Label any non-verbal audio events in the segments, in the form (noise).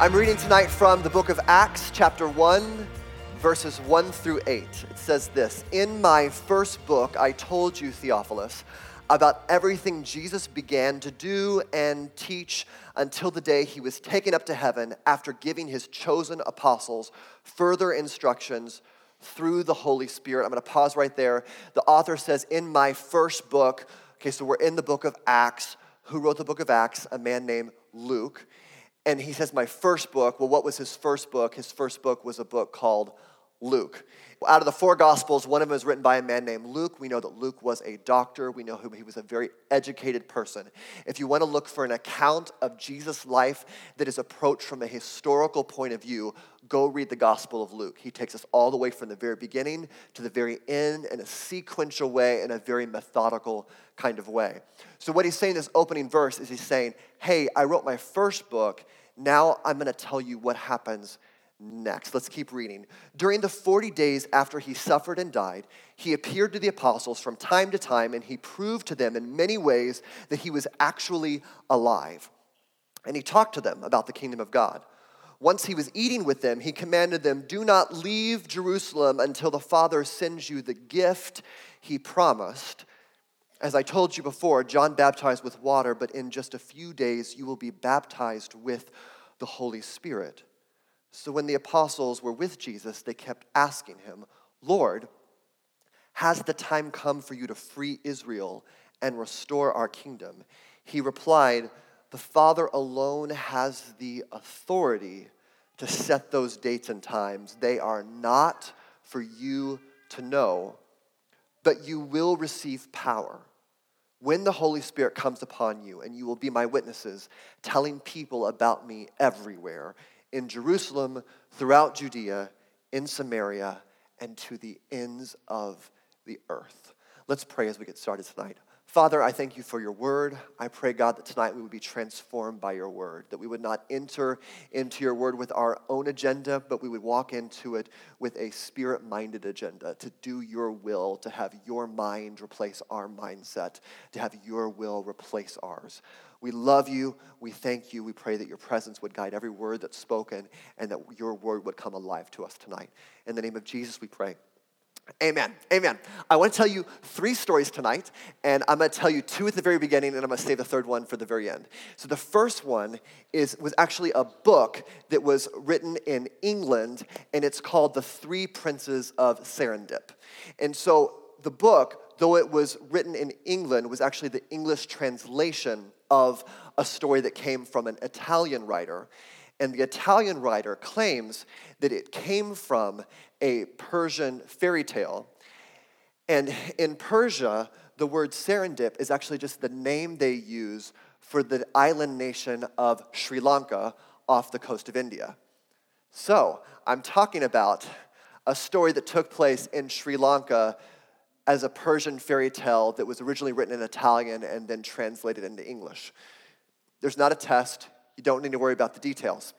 I'm reading tonight from the book of Acts, chapter 1, verses 1 through 8. It says this In my first book, I told you, Theophilus, about everything Jesus began to do and teach until the day he was taken up to heaven after giving his chosen apostles further instructions through the Holy Spirit. I'm going to pause right there. The author says, In my first book, okay, so we're in the book of Acts. Who wrote the book of Acts? A man named Luke. And he says, My first book. Well, what was his first book? His first book was a book called Luke. Out of the four Gospels, one of them is written by a man named Luke. We know that Luke was a doctor. We know he was a very educated person. If you want to look for an account of Jesus' life that is approached from a historical point of view, go read the Gospel of Luke. He takes us all the way from the very beginning to the very end in a sequential way, in a very methodical kind of way. So, what he's saying in this opening verse is he's saying, Hey, I wrote my first book now I'm going to tell you what happens next. Let's keep reading. During the 40 days after he suffered and died, he appeared to the apostles from time to time, and he proved to them in many ways that he was actually alive. And he talked to them about the kingdom of God. Once he was eating with them, he commanded them, Do not leave Jerusalem until the Father sends you the gift he promised as I told you before, John baptized with water, but in just a few days you will be baptized with the Holy Spirit. So when the apostles were with Jesus, they kept asking him, Lord, has the time come for you to free Israel and restore our kingdom? He replied, The Father alone has the authority to set those dates and times. They are not for you to know, but you will receive power when the Holy Spirit comes upon you, and you will be my witnesses, telling people about me everywhere in Jerusalem, throughout Judea, in Samaria, and to the ends of the earth. Let's pray as we get started tonight. Father, I thank you for your word. I pray, God, that tonight we would be transformed by your word, that we would not enter into your word with our own agenda, but we would walk into it with a spirit minded agenda to do your will, to have your mind replace our mindset, to have your will replace ours. We love you. We thank you. We pray that your presence would guide every word that's spoken and that your word would come alive to us tonight. In the name of Jesus, we pray. Amen. Amen. I want to tell you three stories tonight, and I'm going to tell you two at the very beginning, and I'm going to save the third one for the very end. So the first one is was actually a book that was written in England, and it's called The Three Princes of Serendip. And so the book, though it was written in England, was actually the English translation of a story that came from an Italian writer. And the Italian writer claims that it came from a Persian fairy tale. And in Persia, the word serendip is actually just the name they use for the island nation of Sri Lanka off the coast of India. So, I'm talking about a story that took place in Sri Lanka as a Persian fairy tale that was originally written in Italian and then translated into English. There's not a test, you don't need to worry about the details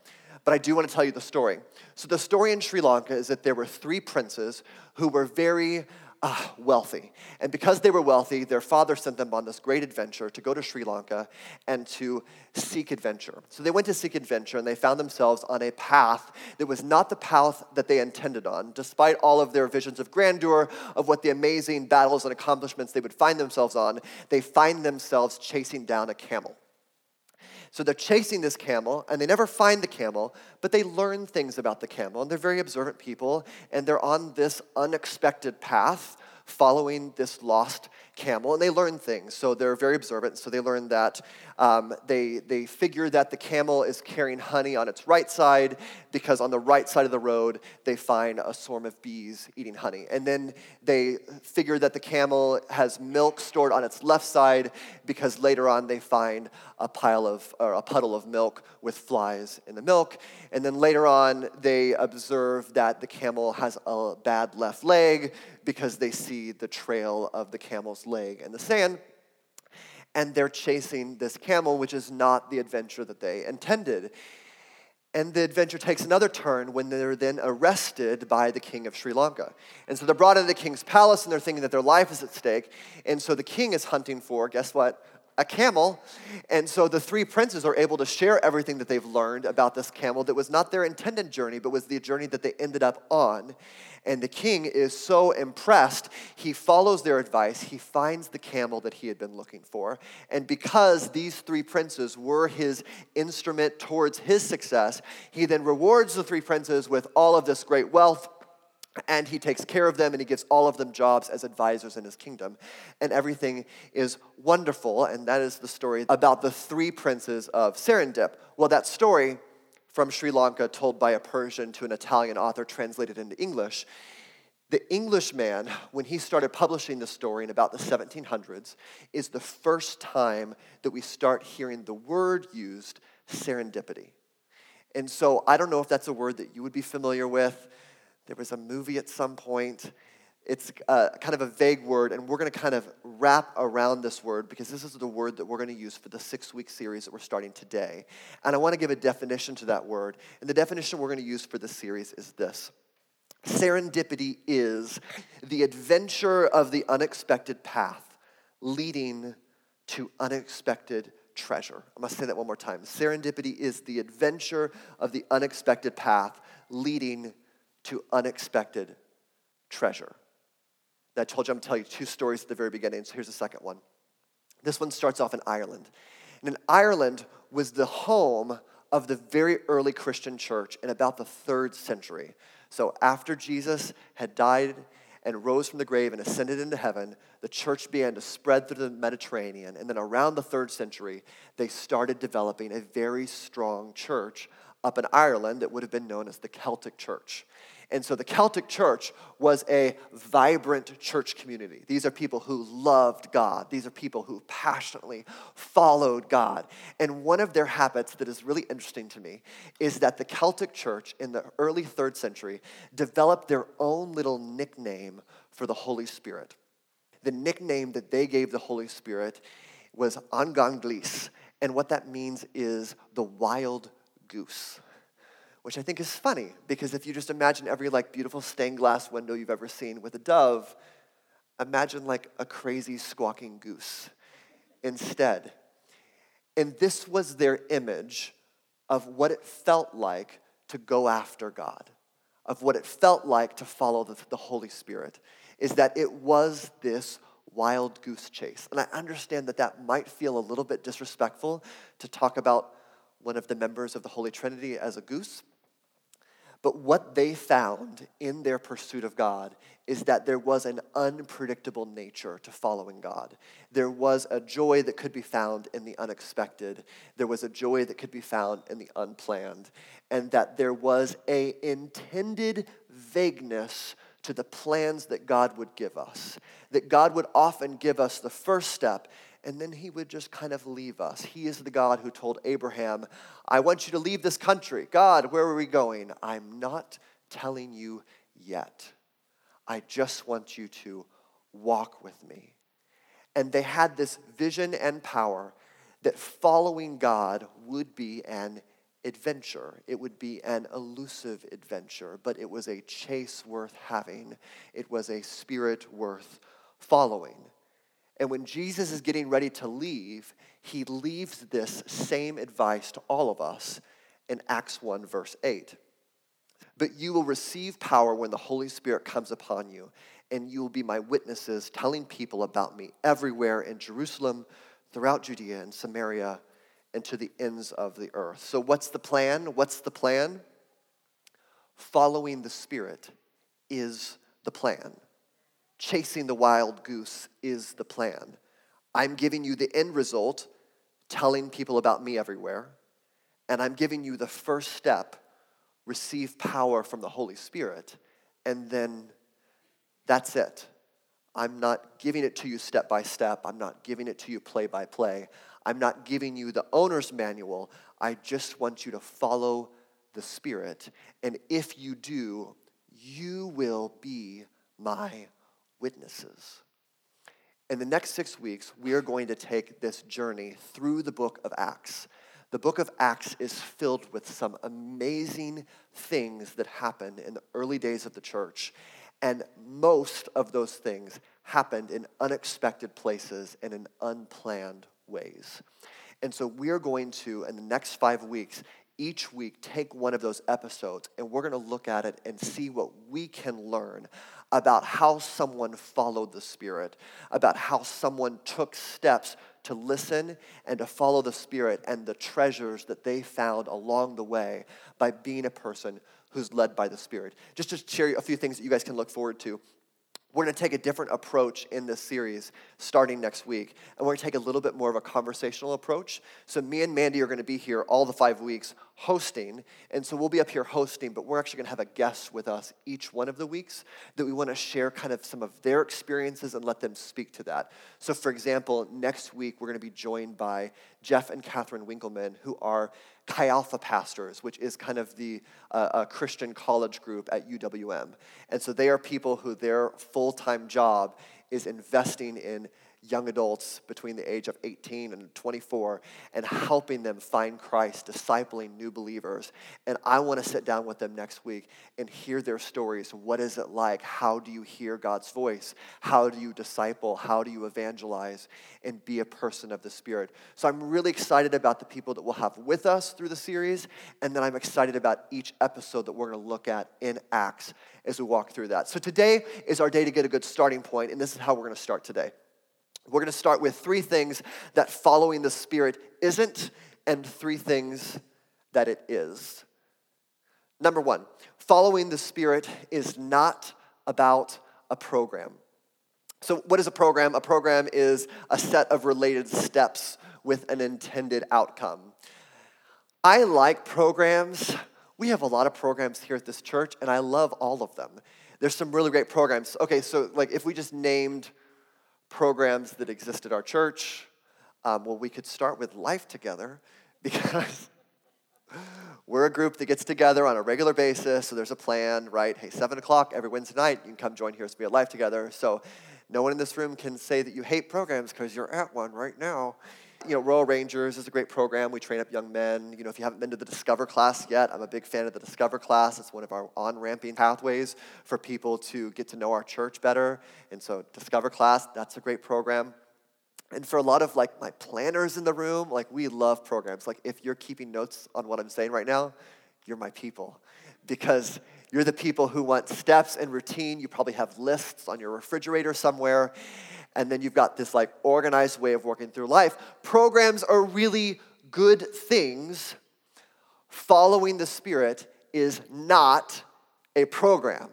but I do want to tell you the story. So, the story in Sri Lanka is that there were three princes who were very uh, wealthy. And because they were wealthy, their father sent them on this great adventure to go to Sri Lanka and to seek adventure. So they went to seek adventure and they found themselves on a path that was not the path that they intended on, despite all of their visions of grandeur, of what the amazing battles and accomplishments they would find themselves on. They find themselves chasing down a camel. So they're chasing this camel, and they never find the camel, but they learn things about the camel. And they're very observant people, and they're on this unexpected path following this lost camel and they learn things. So they're very observant. So they learn that um, they, they figure that the camel is carrying honey on its right side because on the right side of the road they find a swarm of bees eating honey. And then they figure that the camel has milk stored on its left side because later on they find a pile of or a puddle of milk with flies in the milk. And then later on they observe that the camel has a bad left leg because they see the trail of the camel's leg in the sand. And they're chasing this camel, which is not the adventure that they intended. And the adventure takes another turn when they're then arrested by the king of Sri Lanka. And so they're brought into the king's palace and they're thinking that their life is at stake. And so the king is hunting for, guess what? A camel. And so the three princes are able to share everything that they've learned about this camel that was not their intended journey, but was the journey that they ended up on. And the king is so impressed, he follows their advice. He finds the camel that he had been looking for. And because these three princes were his instrument towards his success, he then rewards the three princes with all of this great wealth and he takes care of them and he gives all of them jobs as advisors in his kingdom and everything is wonderful. And that is the story about the three princes of serendip. Well that story from sri lanka told by a persian to an italian author translated into english. The englishman when he started publishing the story in about the 1700s is the first time that we start hearing the word used serendipity. And so i don't know if that's a word that you would be familiar with there was a movie at some point. It's uh, kind of a vague word, and we're going to kind of wrap around this word because this is the word that we're going to use for the six week series that we're starting today. And I want to give a definition to that word. And the definition we're going to use for this series is this Serendipity is the adventure of the unexpected path leading to unexpected treasure. I'm to say that one more time. Serendipity is the adventure of the unexpected path leading to unexpected treasure. I told you I'm going to tell you two stories at the very beginning, so here's the second one. This one starts off in Ireland. And in Ireland was the home of the very early Christian church in about the third century. So after Jesus had died and rose from the grave and ascended into heaven, the church began to spread through the Mediterranean. And then around the third century, they started developing a very strong church up in Ireland that would have been known as the Celtic Church. And so the Celtic church was a vibrant church community. These are people who loved God. These are people who passionately followed God. And one of their habits that is really interesting to me is that the Celtic church in the early third century developed their own little nickname for the Holy Spirit. The nickname that they gave the Holy Spirit was Anganglis. And what that means is the wild goose which I think is funny because if you just imagine every like beautiful stained glass window you've ever seen with a dove, imagine like a crazy squawking goose instead. And this was their image of what it felt like to go after God, of what it felt like to follow the, the Holy Spirit, is that it was this wild goose chase. And I understand that that might feel a little bit disrespectful to talk about one of the members of the Holy Trinity as a goose. But what they found in their pursuit of God is that there was an unpredictable nature to following God. There was a joy that could be found in the unexpected. There was a joy that could be found in the unplanned. And that there was a intended vagueness to the plans that God would give us. That God would often give us the first step and then he would just kind of leave us. He is the God who told Abraham, I want you to leave this country. God, where are we going? I'm not telling you yet. I just want you to walk with me. And they had this vision and power that following God would be an adventure. It would be an elusive adventure, but it was a chase worth having. It was a spirit worth following. And when Jesus is getting ready to leave, he leaves this same advice to all of us in Acts 1, verse 8. But you will receive power when the Holy Spirit comes upon you, and you will be my witnesses, telling people about me everywhere in Jerusalem, throughout Judea and Samaria, and to the ends of the earth. So, what's the plan? What's the plan? Following the Spirit is the plan. Chasing the wild goose is the plan. I'm giving you the end result, telling people about me everywhere. And I'm giving you the first step receive power from the Holy Spirit. And then that's it. I'm not giving it to you step by step. I'm not giving it to you play by play. I'm not giving you the owner's manual. I just want you to follow the Spirit. And if you do, you will be my witnesses. In the next six weeks, we are going to take this journey through the book of Acts. The book of Acts is filled with some amazing things that happened in the early days of the church. And most of those things happened in unexpected places and in unplanned ways. And so we're going to, in the next five weeks, each week take one of those episodes and we're going to look at it and see what we can learn about how someone followed the Spirit, about how someone took steps to listen and to follow the Spirit and the treasures that they found along the way by being a person who's led by the Spirit. Just to share a few things that you guys can look forward to. We're going to take a different approach in this series starting next week. And we're going to take a little bit more of a conversational approach. So, me and Mandy are going to be here all the five weeks hosting. And so, we'll be up here hosting, but we're actually going to have a guest with us each one of the weeks that we want to share kind of some of their experiences and let them speak to that. So, for example, next week, we're going to be joined by Jeff and Catherine Winkleman, who are Chi Alpha pastors, which is kind of the uh, Christian college group at UWM. And so they are people who their full time job is investing in young adults between the age of 18 and 24 and helping them find Christ, discipling new believers. And I want to sit down with them next week and hear their stories. What is it like? How do you hear God's voice? How do you disciple? How do you evangelize and be a person of the Spirit? So I'm really excited about the people that we'll have with us through the series. And then I'm excited about each episode that we're going to look at in Acts as we walk through that. So today is our day to get a good starting point, and this is how we're going to start today. We're going to start with three things that following the Spirit isn't, and three things that it is. Number one, following the Spirit is not about a program. So, what is a program? A program is a set of related steps with an intended outcome. I like programs. We have a lot of programs here at this church, and I love all of them. There's some really great programs. Okay, so like if we just named programs that exist at our church. Um, well, we could start with Life Together (laughs) because we're a group that gets together on a regular basis. So there's a plan, right? Hey, 7 o'clock every Wednesday night, you can come join here to be at Life Together. So no one in this room can say that you hate programs because you're at one right now you know, Royal Rangers is a great program. We train up young men. You know, if you haven't been to the Discover class yet, I'm a big fan of the Discover class. It's one of our on-ramping pathways for people to get to know our church better. And so Discover class, that's a great program. And for a lot of like my planners in the room, like we love programs. Like if you're keeping notes on what I'm saying right now, you're my people. Because you're the people who want steps and routine. You probably have lists on your refrigerator somewhere and then you've got this like organized way of working through life. Programs are really good things. Following the Spirit is not a program.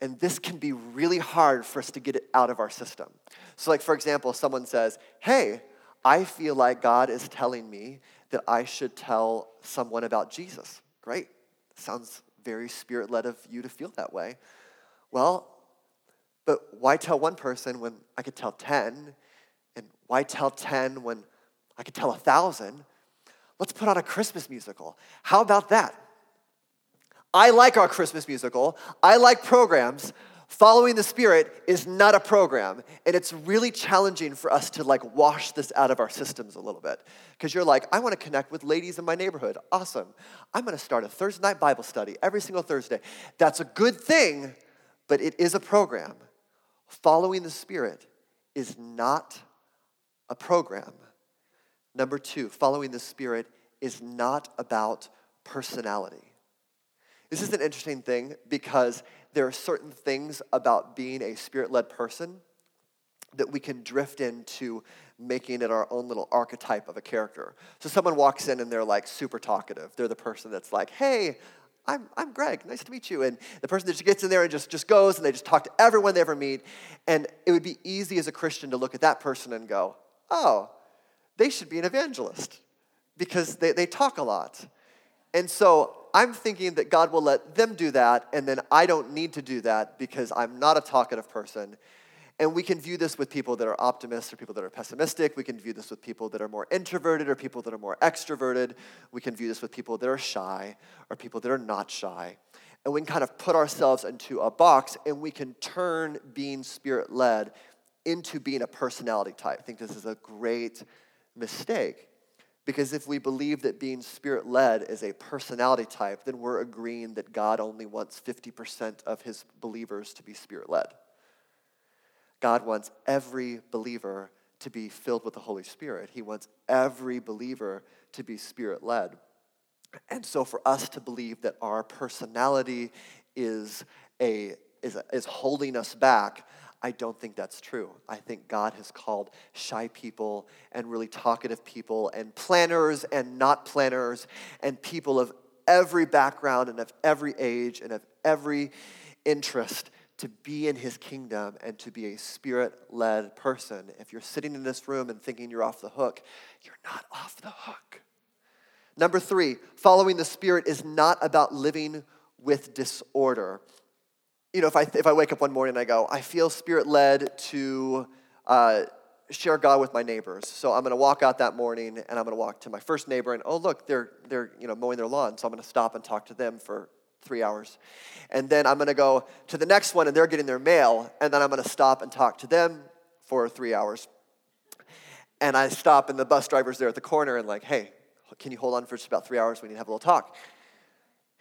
And this can be really hard for us to get it out of our system. So, like, for example, someone says, Hey, I feel like God is telling me that I should tell someone about Jesus. Great. Sounds very spirit led of you to feel that way. Well, but why tell one person when I could tell 10? And why tell 10 when I could tell a 1,000? Let's put on a Christmas musical. How about that? I like our Christmas musical. I like programs. Following the Spirit is not a program. And it's really challenging for us to like wash this out of our systems a little bit. Because you're like, I want to connect with ladies in my neighborhood. Awesome. I'm going to start a Thursday night Bible study every single Thursday. That's a good thing, but it is a program. Following the Spirit is not a program. Number two, following the Spirit is not about personality. This is an interesting thing because there are certain things about being a spirit led person that we can drift into making it our own little archetype of a character. So someone walks in and they're like super talkative. They're the person that's like, hey, I'm, I'm Greg, nice to meet you. And the person that just gets in there and just, just goes and they just talk to everyone they ever meet. And it would be easy as a Christian to look at that person and go, oh, they should be an evangelist because they, they talk a lot. And so I'm thinking that God will let them do that, and then I don't need to do that because I'm not a talkative person. And we can view this with people that are optimists or people that are pessimistic. We can view this with people that are more introverted or people that are more extroverted. We can view this with people that are shy or people that are not shy. And we can kind of put ourselves into a box and we can turn being spirit led into being a personality type. I think this is a great mistake. Because if we believe that being spirit led is a personality type, then we're agreeing that God only wants 50% of his believers to be spirit led. God wants every believer to be filled with the Holy Spirit. He wants every believer to be spirit led. And so, for us to believe that our personality is, a, is, a, is holding us back, I don't think that's true. I think God has called shy people and really talkative people and planners and not planners and people of every background and of every age and of every interest to be in his kingdom and to be a spirit led person. If you're sitting in this room and thinking you're off the hook, you're not off the hook. Number three, following the spirit is not about living with disorder. You know, if I, if I wake up one morning and I go, I feel spirit led to uh, share God with my neighbors. So I'm going to walk out that morning and I'm going to walk to my first neighbor and, oh, look, they're, they're you know, mowing their lawn. So I'm going to stop and talk to them for three hours. And then I'm gonna go to the next one and they're getting their mail, and then I'm gonna stop and talk to them for three hours. And I stop, and the bus driver's there at the corner and, like, hey, can you hold on for just about three hours? We need to have a little talk.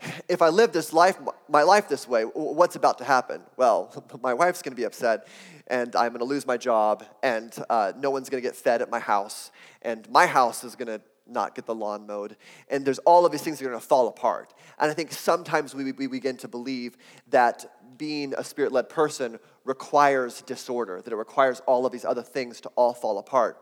(sighs) If I live this life, my life this way, what's about to happen? Well, (laughs) my wife's gonna be upset, and I'm gonna lose my job, and uh, no one's gonna get fed at my house, and my house is gonna not get the lawn mowed. And there's all of these things that are going to fall apart. And I think sometimes we, we begin to believe that being a spirit led person requires disorder, that it requires all of these other things to all fall apart.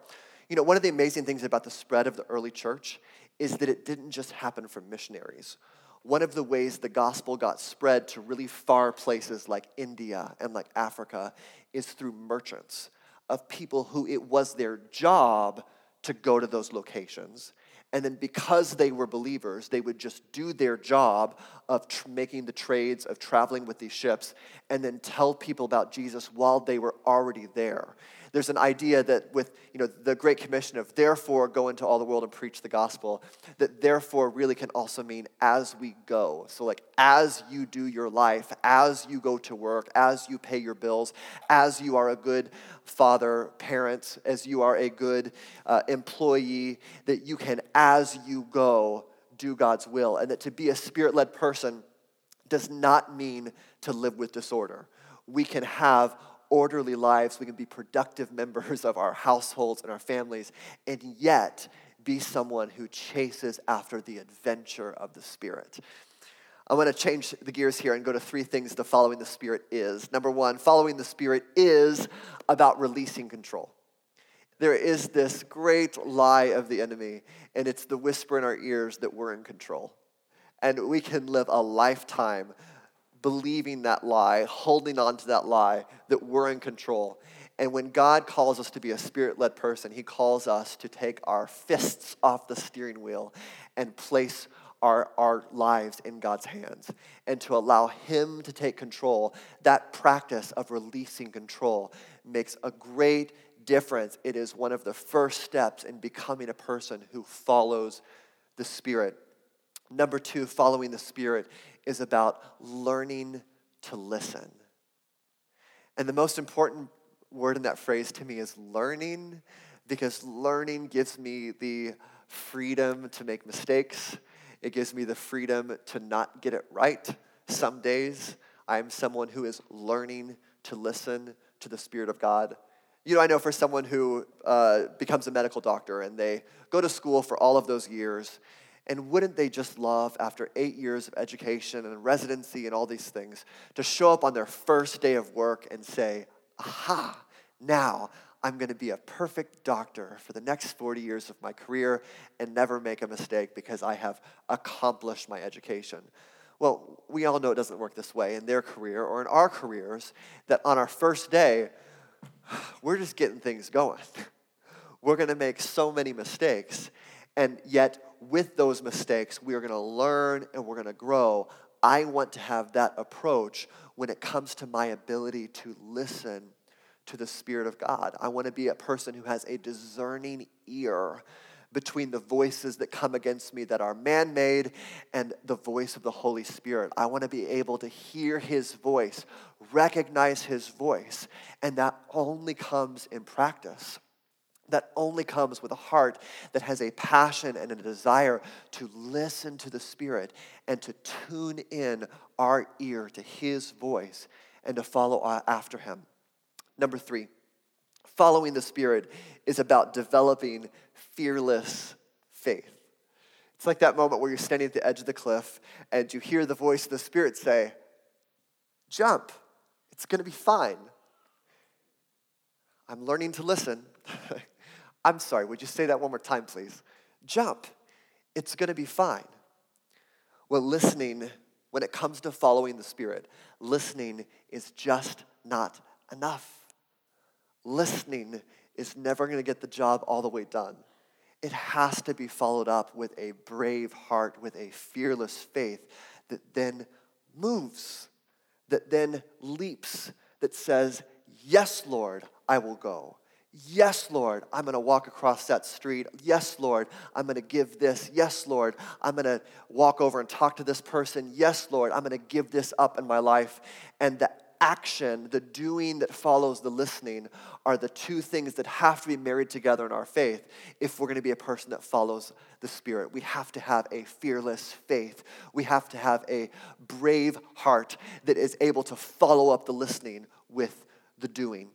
You know, one of the amazing things about the spread of the early church is that it didn't just happen from missionaries. One of the ways the gospel got spread to really far places like India and like Africa is through merchants of people who it was their job to go to those locations. And then, because they were believers, they would just do their job of tr- making the trades, of traveling with these ships, and then tell people about Jesus while they were already there there's an idea that with you know the great commission of therefore go into all the world and preach the gospel that therefore really can also mean as we go. So like as you do your life as you go to work as you pay your bills as you are a good father parent as you are a good uh, employee that you can as you go do god's will. And that to be a spirit-led person does not mean to live with disorder. We can have orderly lives, we can be productive (laughs) members of our households and our families, and yet be someone who chases after the adventure of the Spirit. I want to change the gears here and go to three things the following the Spirit is. Number one, following the Spirit is about releasing control. There is this great lie of the enemy, and it's the whisper in our ears that we're in control. And we can live a lifetime believing that lie, holding on to that lie, that we're in control. And when God calls us to be a spirit led person, He calls us to take our fists off the steering wheel and place our, our lives in God's hands and to allow Him to take control. That practice of releasing control makes a great difference. It is one of the first steps in becoming a person who follows the Spirit. Number two, following the Spirit is about learning to listen. And the most important word in that phrase to me is learning, because learning gives me the freedom to make mistakes. It gives me the freedom to not get it right. Some days I'm someone who is learning to listen to the Spirit of God. You know, I know for someone who uh, becomes a medical doctor and they go to school for all of those years and wouldn't they just love, after eight years of education and residency and all these things, to show up on their first day of work and say, aha, now I'm going to be a perfect doctor for the next 40 years of my career and never make a mistake because I have accomplished my education. Well, we all know it doesn't work this way in their career or in our careers, that on our first day, we're just getting things going. (laughs) We're going to make so many mistakes. And yet, with those mistakes, we are going to learn and we're going to grow. I want to have that approach when it comes to my ability to listen to the Spirit of God. I want to be a person who has a discerning ear between the voices that come against me that are man made and the voice of the Holy Spirit. I want to be able to hear His voice, recognize His voice, and that only comes in practice. That only comes with a heart that has a passion and a desire to listen to the Spirit and to tune in our ear to His voice and to follow after Him. Number three, following the Spirit is about developing fearless faith. It's like that moment where you're standing at the edge of the cliff and you hear the voice of the Spirit say, Jump, it's gonna be fine. I'm learning to listen. (laughs) I'm sorry, would you say that one more time, please? Jump, it's gonna be fine. Well, listening, when it comes to following the Spirit, listening is just not enough. Listening is never gonna get the job all the way done it has to be followed up with a brave heart, with a fearless faith that then moves, that then leaps, that says, Yes, Lord, I will go. Yes, Lord, I'm going to walk across that street. Yes, Lord, I'm going to give this. Yes, Lord, I'm going to walk over and talk to this person. Yes, Lord, I'm going to give this up in my life. And the action, the doing that follows the listening, are the two things that have to be married together in our faith if we're going to be a person that follows the Spirit. We have to have a fearless faith. We have to have a brave heart that is able to follow up the listening with the doing.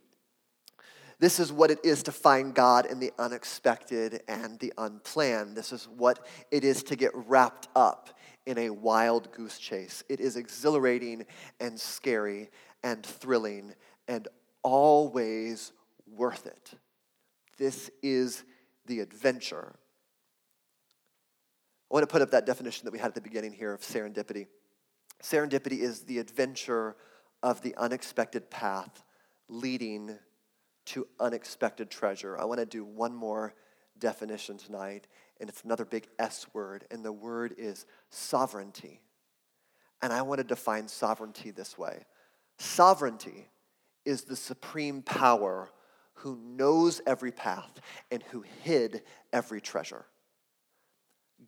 This is what it is to find God in the unexpected and the unplanned. This is what it is to get wrapped up in a wild goose chase. It is exhilarating and scary and thrilling and always worth it. This is the adventure. I want to put up that definition that we had at the beginning here of serendipity. Serendipity is the adventure of the unexpected path leading to unexpected treasure. I want to do one more definition tonight, and it's another big S word, and the word is sovereignty. And I want to define sovereignty this way Sovereignty is the supreme power who knows every path and who hid every treasure.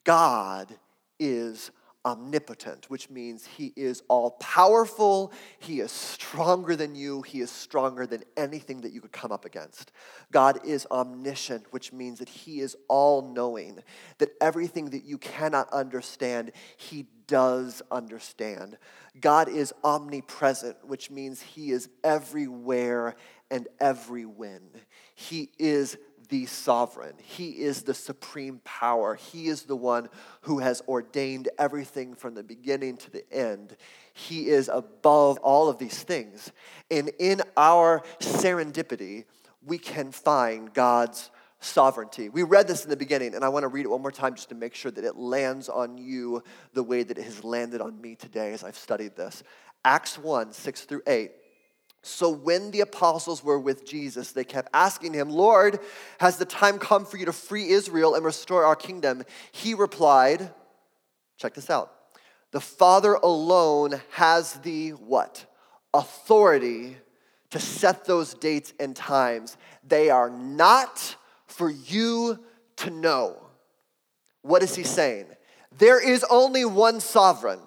God is omnipotent, which means he is all powerful, he is stronger than you, he is stronger than anything that you could come up against. God is omniscient, which means that he is all knowing, that everything that you cannot understand, he does understand. God is omnipresent, which means he is everywhere and every when. He is the sovereign. He is the supreme power. He is the one who has ordained everything from the beginning to the end. He is above all of these things. And in our serendipity, we can find God's sovereignty. We read this in the beginning, and I want to read it one more time just to make sure that it lands on you the way that it has landed on me today as I've studied this. Acts 1 6 through 8 so when the apostles were with Jesus, they kept asking him, Lord, has the time come for you to free Israel and restore our kingdom? He replied, check this out. The Father alone has the what? Authority to set those dates and times. They are not for you to know. What is he saying? There is only one sovereign.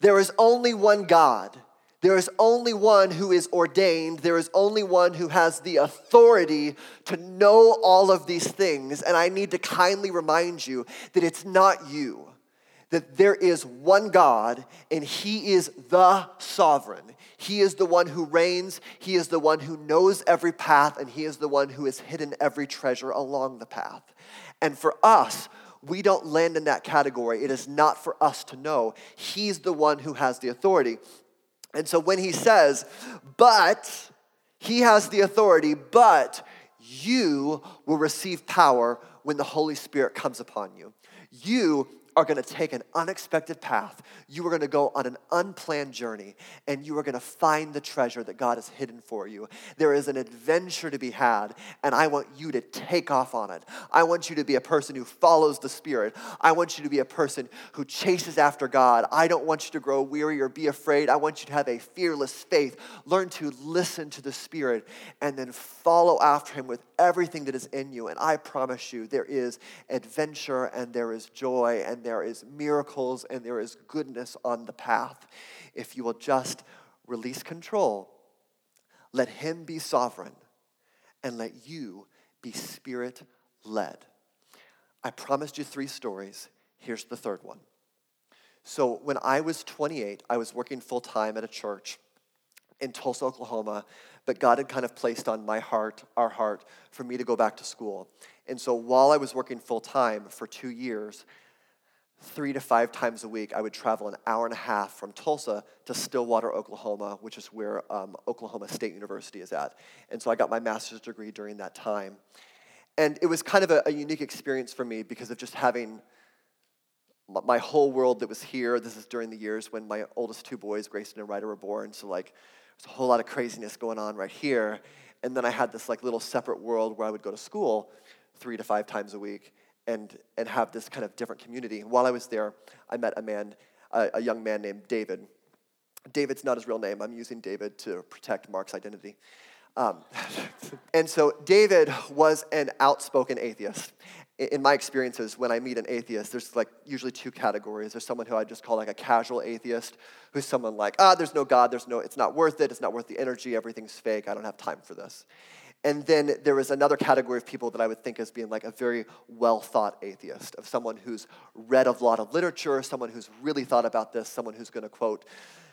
There is only one God. There is only one who is ordained. There is only one who has the authority to know all of these things. And I need to kindly remind you that it's not you, that there is one God and He is the sovereign. He is the one who reigns, He is the one who knows every path, and He is the one who has hidden every treasure along the path. And for us, we don't land in that category. It is not for us to know. He's the one who has the authority. And so when he says, but he has the authority, but you will receive power when the Holy Spirit comes upon you. You are going to take an unexpected path. You are going to go on an unplanned journey and you are going to find the treasure that God has hidden for you. There is an adventure to be had, and I want you to take off on it. I want you to be a person who follows the Spirit. I want you to be a person who chases after God. I don't want you to grow weary or be afraid. I want you to have a fearless faith. Learn to listen to the Spirit and then follow after Him with everything that is in you. And I promise you, there is adventure and there is joy and there is miracles and there is goodness on the path. If you will just release control, let Him be sovereign, and let you be spirit led. I promised you three stories. Here's the third one. So, when I was 28, I was working full time at a church in Tulsa, Oklahoma, but God had kind of placed on my heart, our heart, for me to go back to school. And so while I was working full time for two years, three to five times a week, I would travel an hour and a half from Tulsa to Stillwater, Oklahoma, which is where um, Oklahoma State University is at. And so I got my master's degree during that time. And it was kind of a, a unique experience for me because of just having my whole world that was here. This is during the years when my oldest two boys, Grayson and Ryder, were born. So, like, there's a whole lot of craziness going on right here. And then I had this like little separate world where I would go to school three to five times a week and, and have this kind of different community. While I was there, I met a man, a, a young man named David. David's not his real name. I'm using David to protect Mark's identity. Um, (laughs) and so David was an outspoken atheist in my experiences, when I meet an atheist, there's like usually two categories. There's someone who I just call like a casual atheist, who's someone like, ah, there's no God, there's no, it's not worth it, it's not worth the energy, everything's fake, I don't have time for this. And then there is another category of people that I would think as being like a very well thought atheist, of someone who's read a lot of literature, someone who's really thought about this, someone who's going to quote,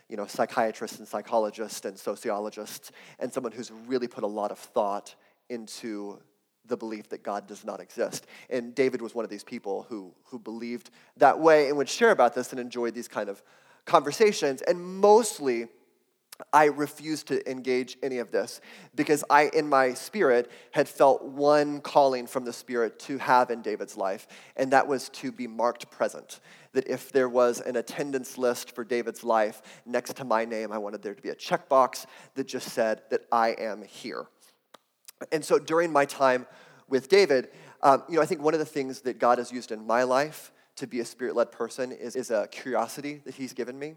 you know, psychiatrists and psychologists and sociologists, and someone who's really put a lot of thought into the belief that God does not exist. And David was one of these people who, who believed that way and would share about this and enjoyed these kind of conversations. And mostly, I refused to engage any of this because I, in my spirit, had felt one calling from the Spirit to have in David's life, and that was to be marked present. That if there was an attendance list for David's life next to my name, I wanted there to be a checkbox that just said that I am here. And so during my time with David, um, you know, I think one of the things that God has used in my life to be a spirit led person is, is a curiosity that He's given me.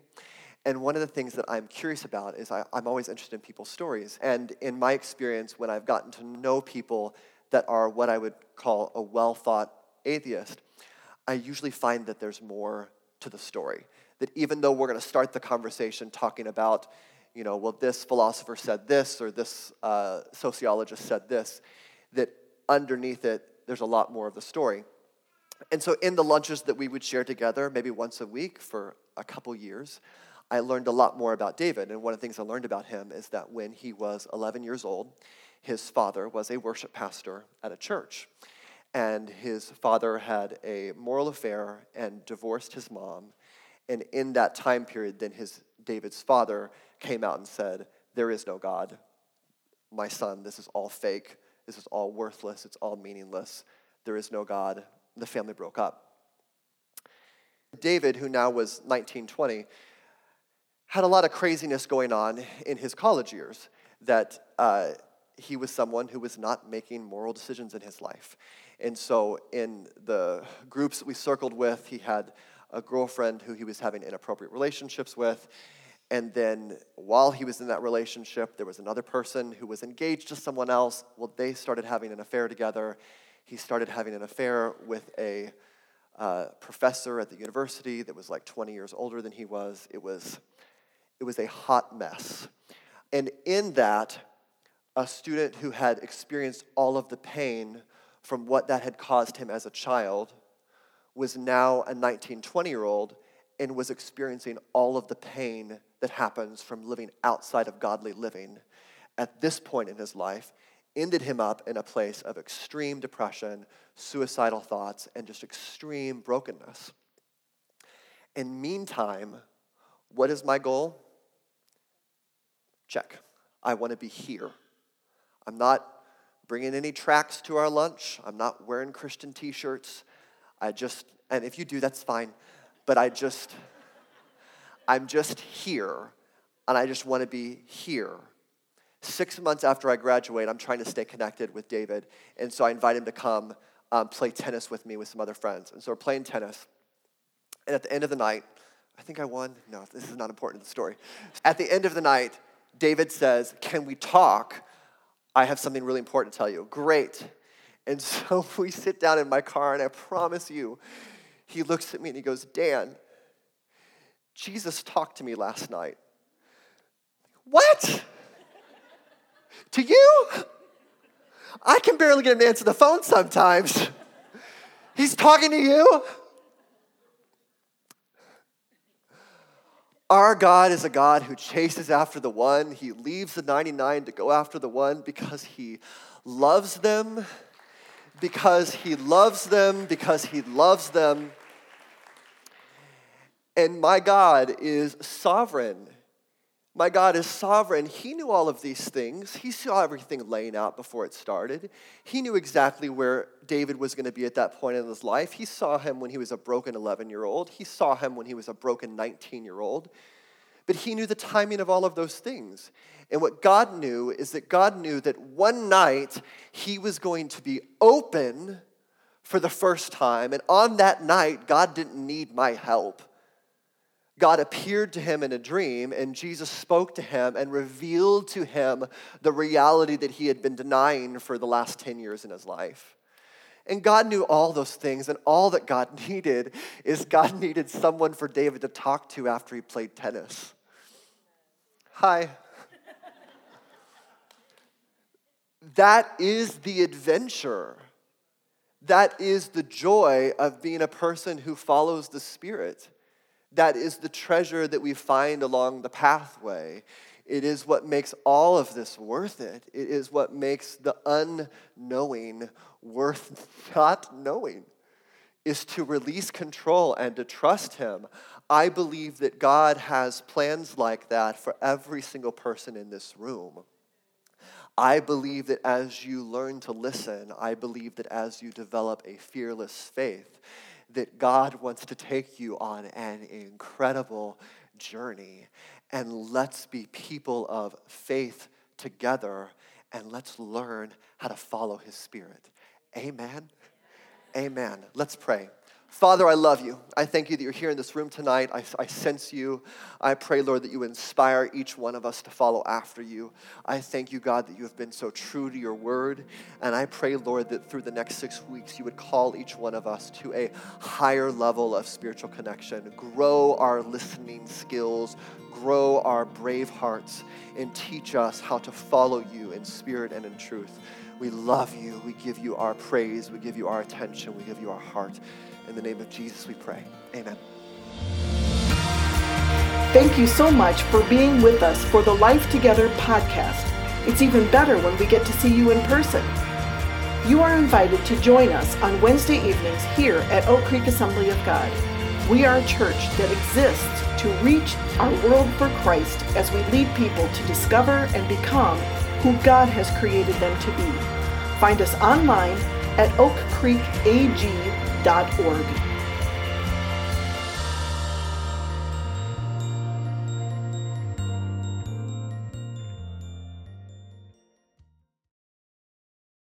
And one of the things that I'm curious about is I, I'm always interested in people's stories. And in my experience, when I've gotten to know people that are what I would call a well thought atheist, I usually find that there's more to the story. That even though we're going to start the conversation talking about you know, well, this philosopher said this or this uh, sociologist said this, that underneath it, there's a lot more of the story. And so, in the lunches that we would share together, maybe once a week for a couple years, I learned a lot more about David. And one of the things I learned about him is that when he was 11 years old, his father was a worship pastor at a church. And his father had a moral affair and divorced his mom. And in that time period, then his David's father came out and said, There is no God. My son, this is all fake. This is all worthless. It's all meaningless. There is no God. The family broke up. David, who now was 19, 20, had a lot of craziness going on in his college years that uh, he was someone who was not making moral decisions in his life. And so, in the groups that we circled with, he had a girlfriend who he was having inappropriate relationships with. And then while he was in that relationship, there was another person who was engaged to someone else. Well, they started having an affair together. He started having an affair with a uh, professor at the university that was like 20 years older than he was. It was, it was a hot mess. And in that, a student who had experienced all of the pain from what that had caused him as a child was now a 19, 20 year old and was experiencing all of the pain that happens from living outside of godly living at this point in his life ended him up in a place of extreme depression, suicidal thoughts, and just extreme brokenness. And meantime, what is my goal? Check. I want to be here. I'm not bringing any tracts to our lunch. I'm not wearing Christian t shirts. I just And if you do, that's fine. But I just, I'm just here, and I just want to be here. Six months after I graduate, I'm trying to stay connected with David. And so I invite him to come um, play tennis with me with some other friends. And so we're playing tennis. And at the end of the night, I think I won. No, this is not important to the story. At the end of the night, David says, Can we talk? I have something really important to tell you. Great. And (laughs) so we sit down in my car, and I promise you, he looks at me and he goes, Dan, Jesus talked to me last night. What? to you? I can barely get him to answer the phone sometimes. He's talking to you? Our God is a God who chases after the one. He leaves the 99 to go after the one because he loves them, because he loves them, because he loves them. And my God is sovereign. My God is sovereign. He knew all of these things. He saw everything laying out before it started. He knew exactly where David was going to be at that point in his life. He saw him when he was a broken 11 year old, he saw him when he was a broken 19 year old. But he knew the timing of all of those things. And what God knew is that God knew that one night he was going to be open for the first time. And on that night, God didn't need my help. God appeared to him in a dream, and Jesus spoke to him and revealed to him the reality that he had been denying for the last 10 years in his life. And God knew all those things, and all that God (laughs) needed is God needed someone for David to talk to after he played tennis. Hi. that is the adventure. That is the joy of being a person who follows the Spirit that is the treasure that we find along the pathway. It is what makes all of this worth it. It is what makes the unknowing worth (laughs) not knowing, is to release control and to trust Him. I believe that God has plans like that for every single person in this room. I believe that as you learn to listen, I believe that as you develop a fearless faith, that God wants to take you on an incredible journey. And let's be people of faith together and let's learn how to follow his spirit. Amen. Amen. Let's pray. Father, I love you. I thank you that you're here in this room tonight. I, I, sense you. I pray, Lord, that you inspire each one of us to follow after you. I thank you, God, that you have been so true to your word. And I pray, Lord, that through the next six weeks, you would call each one of us to a higher level of spiritual connection, grow our listening skills, grow our brave hearts, and teach us how to follow you in spirit and in truth. We love you. We give you our praise. We give you our attention. We give you our heart. In the name of Jesus, we pray. Amen. Thank you so much for being with us for the Life Together podcast. It's even better when we get to see you in person. You are invited to join us on Wednesday evenings here at Oak Creek Assembly of God. We are a church that exists to reach our world for Christ as we lead people to discover and become who God has created them to be. Find us online at oakcreekag.org.